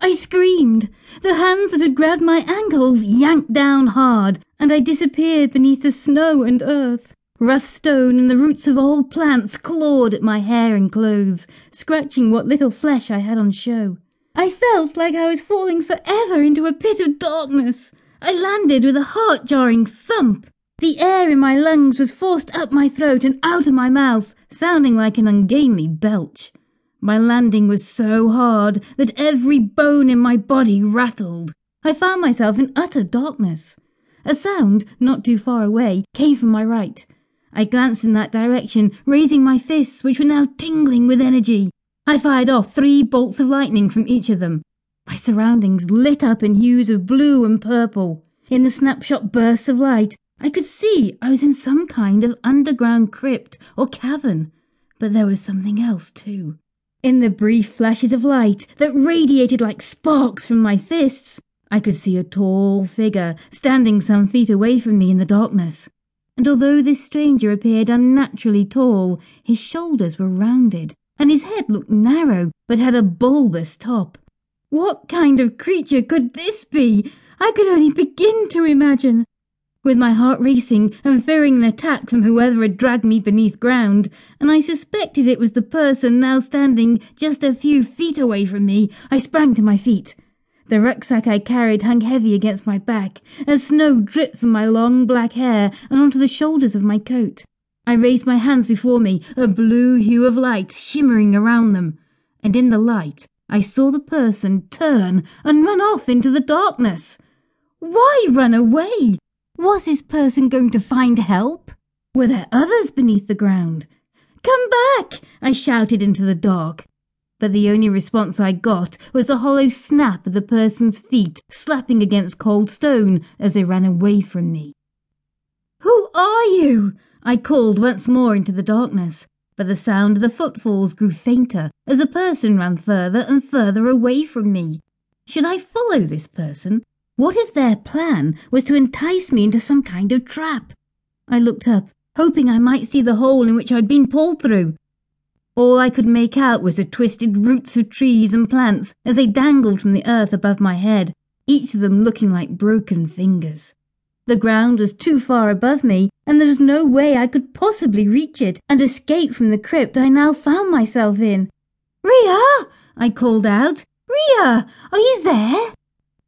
I screamed. The hands that had grabbed my ankles yanked down hard, and I disappeared beneath the snow and earth. Rough stone and the roots of old plants clawed at my hair and clothes, scratching what little flesh I had on show. I felt like I was falling forever into a pit of darkness. I landed with a heart jarring thump. The air in my lungs was forced up my throat and out of my mouth, sounding like an ungainly belch. My landing was so hard that every bone in my body rattled. I found myself in utter darkness. A sound, not too far away, came from my right. I glanced in that direction, raising my fists, which were now tingling with energy. I fired off three bolts of lightning from each of them. My surroundings lit up in hues of blue and purple. In the snapshot bursts of light, I could see I was in some kind of underground crypt or cavern, but there was something else too. In the brief flashes of light that radiated like sparks from my fists, I could see a tall figure standing some feet away from me in the darkness and although this stranger appeared unnaturally tall, his shoulders were rounded, and his head looked narrow, but had a bulbous top. What kind of creature could this be? I could only begin to imagine. With my heart racing and fearing an attack from whoever had dragged me beneath ground, and I suspected it was the person now standing just a few feet away from me, I sprang to my feet. The rucksack I carried hung heavy against my back, as snow dripped from my long black hair and onto the shoulders of my coat. I raised my hands before me, a blue hue of light shimmering around them, and in the light I saw the person turn and run off into the darkness. Why run away? Was this person going to find help? Were there others beneath the ground? Come back! I shouted into the dark but the only response I got was the hollow snap of the person's feet slapping against cold stone as they ran away from me. Who are you? I called once more into the darkness, but the sound of the footfalls grew fainter as the person ran further and further away from me. Should I follow this person? What if their plan was to entice me into some kind of trap? I looked up, hoping I might see the hole in which I'd been pulled through, all I could make out was the twisted roots of trees and plants as they dangled from the earth above my head, each of them looking like broken fingers. The ground was too far above me, and there was no way I could possibly reach it and escape from the crypt I now found myself in. Ria! I called out. Ria! Are you there?